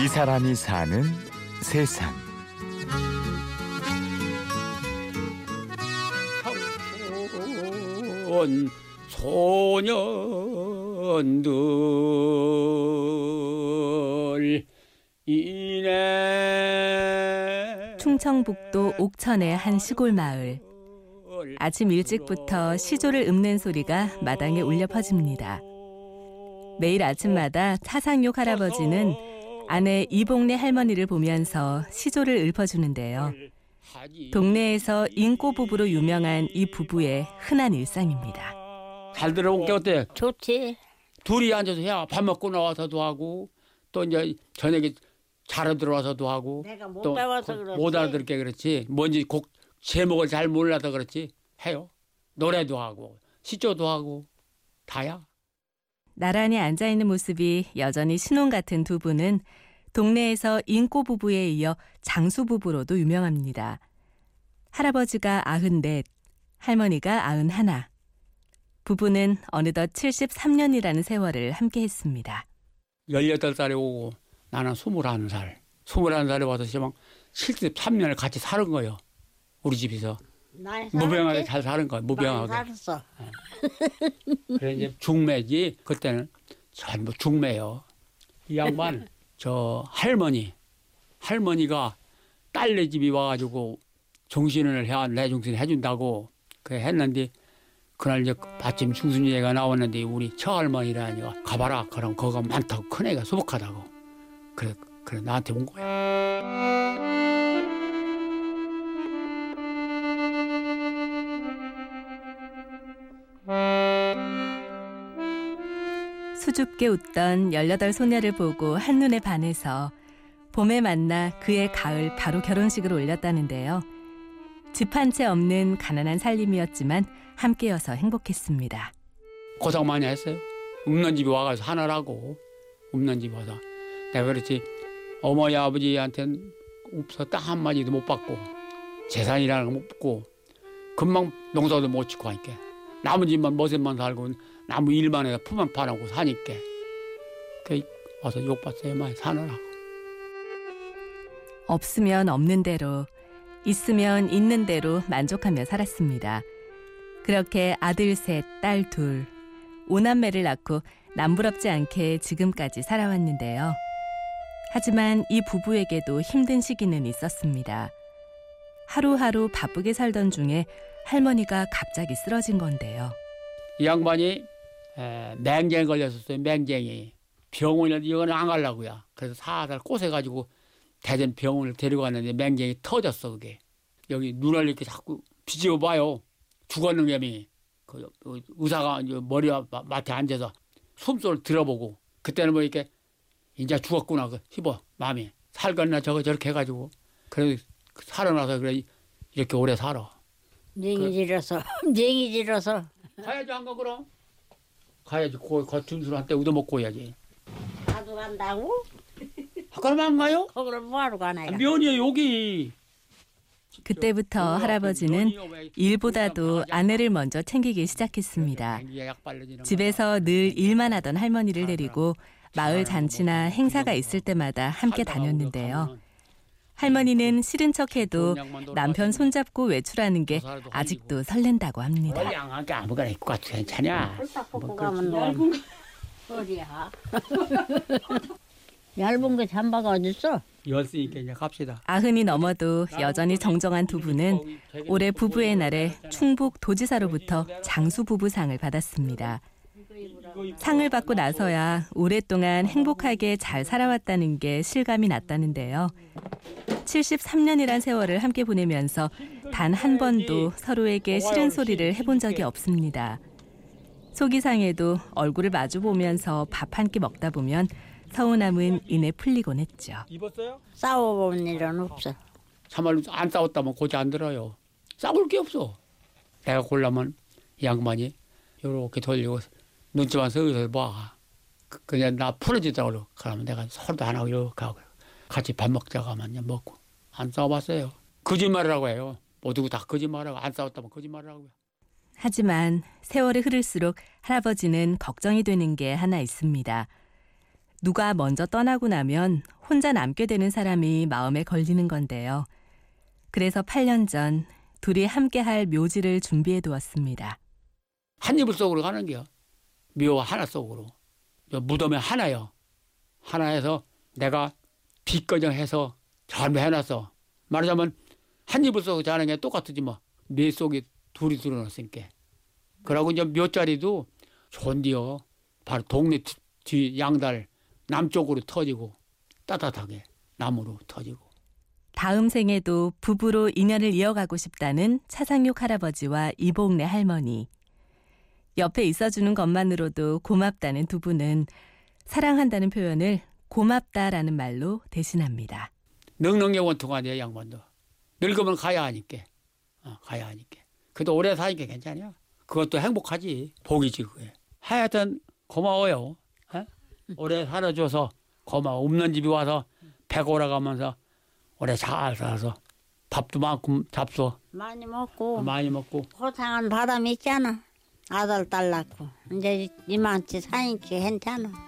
이 사람이 사는 세상. 청춘 소년들 이내 충청북도 옥천의 한 시골 마을. 아침 일찍부터 시조를 읊는 소리가 마당에 울려 퍼집니다. 매일 아침마다 차상육 할아버지는 아내 이봉래 할머니를 보면서 시조를 읊어주는데요. 동네에서 인꼬 부부로 유명한 이 부부의 흔한 일상입니다. 잘 들어온 게 어때? 좋지. 둘이 앉아서 해야 밥 먹고 나와서도 하고 또 이제 저녁에 자러 들어와서도 하고 내가 못또 배워서 그- 그렇지. 못 알아들게 그렇지 뭔지 곡 제목을 잘 몰라서 그렇지 해요 노래도 하고 시조도 하고 다야 나란히 앉아 있는 모습이 여전히 신혼 같은 두 분은 동네에서 인꼬 부부에 이어 장수 부부로도 유명합니다. 할아버지가 아흔넷, 할머니가 아흔하나. 부부는 어느덧 73년이라는 세월을 함께 했습니다. 18살에 오고 나는 21살 21살에 와서 지금 73년을 같이 사는 거예요 우리 집에서 무병하게? 잘 사는 거예요 많이 무병하게 살았어. 그래 이제 중매지 그때는 전부 중매요. 이 양반 저 할머니 할머니가 딸네 집이 와가지고 종신을 해 내종신 해준다고 그 했는데 그날 이제 마침 중순이가 나왔는데 우리 처할머니라니까 가봐라 그럼 거가 많다고 큰 애가 수복하다고 그래 그래 나한테 온 거야. 수줍게 웃던 18 소녀를 보고 한눈에 반해서 봄에 만나 그의 가을 바로 결혼식을 올렸다는데요. 집 한 채 없는 가난한 살림이었지만 함께여서 행복했습니다. 고생 많이 했어요. 없는 집에 와가지고 하느라고 없는 집에 와서 내가 그렇지 어머니 아버지한테는 없어 딱 한마디도 못 받고 재산이라는 거 못 받고 금방 농사도 못 짓고 하니까 집만 머슴만 살고 나무 일만 해서 품만 파라고 사니까 그 와서 욕받어요 많이 사느라고 없으면 없는 대로, 있으면 있는 대로 만족하며 살았습니다. 그렇게 아들 셋, 딸 둘, 오남매를 낳고 남부럽지 않게 지금까지 살아왔는데요. 하지만 이 부부에게도 힘든 시기는 있었습니다. 하루하루 바쁘게 살던 중에 할머니가 갑자기 쓰러진 건데요. 이 양반이 에, 맹장에 걸렸었어요. 맹장이. 병원에 이거는 안 가려고요. 그래서 살살 꼬세가지고 대전 병원을 데려갔는데 맹장이 터졌어 그게. 여기 눈을 이렇게 자꾸 비집어 봐요. 죽었는 놈이. 그 의사가 이제 머리 마- 맡에 앉아서 숨소리를 들어보고 그때는 뭐 이렇게 이제 죽었구나 그 싶어 마음이. 살겠나 저거 저렇게 해가지고. 그래서 살아나서 그래 이렇게 오래 살아. 냉이 지려서 냉이 지려서. 가야지 안가 그럼 가야지 거, 거 준수한테 얻어먹고 해야지 나도 간다고? 아, 그럼 안 가요? 거기를 뭐하러 가나? 아, 면이에요 여기 그때부터 할아버지는 일보다도 아내를 먼저 챙기기 시작했습니다. 집에서 늘 일만 하던 할머니를 데리고 마을 잔치나 행사가 있을 때마다 함께 다녔는데요. 할머니는 싫은 척해도 남편 손잡고 외출하는 게 아직도 설렌다고 합니다. 양하게 아무거나 입고 가도 괜찮냐 뭐 얇은 거 어디야? 얇은 거 잠바가 어딨어? 열쓰니까 이제 갑시다 아흔이 넘어도 여전히 정정한 두 분은 올해 부부의 날에 충북 도지사로부터 장수 부부상을 받았습니다. 상을 받고 나서야 오랫동안 행복하게 잘 살아왔다는 게 실감이 났다는데요. 73년이란 세월을 함께 보내면서 단 한 번도 서로에게 싫은 소리를 해본 적이 없습니다. 속이 상해도 얼굴을 마주 보면서 밥 한 끼 먹다 보면 서운함은 이내 풀리곤 했죠. 싸워본 일은 없어. 참말로 안 싸웠다면 고지 안 들어요 싸울 게 없어 내가 골라면 이 양반이 요렇게 돌리고 눈치만 서서 봐 그- 그냥 나 풀어지더라고 그러- 그러면 내가 서로도 안 하고 이렇게 하고 같이 밥 먹자고 하면 그냥 먹고 안 싸워봤어요 거짓말이라고 해요 모두 다 거짓말하고 안 싸웠다면 거짓말이라고요 하지만 세월이 흐를수록 할아버지는 걱정이 되는 게 하나 있습니다. 누가 먼저 떠나고 나면 혼자 남게 되는 사람이 마음에 걸리는 건데요. 그래서 8년 전 둘이 함께 할 묘지를 준비해 두었습니다. 한 이불 속으로 가는 게요. 묘 하나 속으로. 저 무덤에 하나요. 하나에서 내가 뒷거정 해서 잘 해놨어. 말하자면 한 이불 속에 자는 게 똑같지 뭐. 뇌 속에 둘이 들어놨으니까. 그러고 이제 묘자리도 좋은데요. 바로 동네 뒤- 뒤 양달 남쪽으로 터지고 따뜻하게 나무로 터지고. 다음 생에도 부부로 인연을 이어가고 싶다는 차상육 할아버지와 이복래 할머니. 옆에 있어주는 것만으로도 고맙다는 두 분은 사랑한다는 표현을 고맙다라는 말로 대신합니다. 넉넉히 원통하네 양반도. 늙으면 가야 하니까. 어, 가야 하니까. 그래도 오래 사니까 괜찮아요. 그것도 행복하지. 복이지 그게. 하여튼 고마워요. 어? 오래 살아줘서 고마워. 없는 집에 와서 배가 오라가면서 오래 잘 살아서 밥도 많고 잡숴 많이 먹고 많이 먹고 고생한 바람이 있잖아. 아들 딸 낳고 이제 이만치 사니까 괜찮아.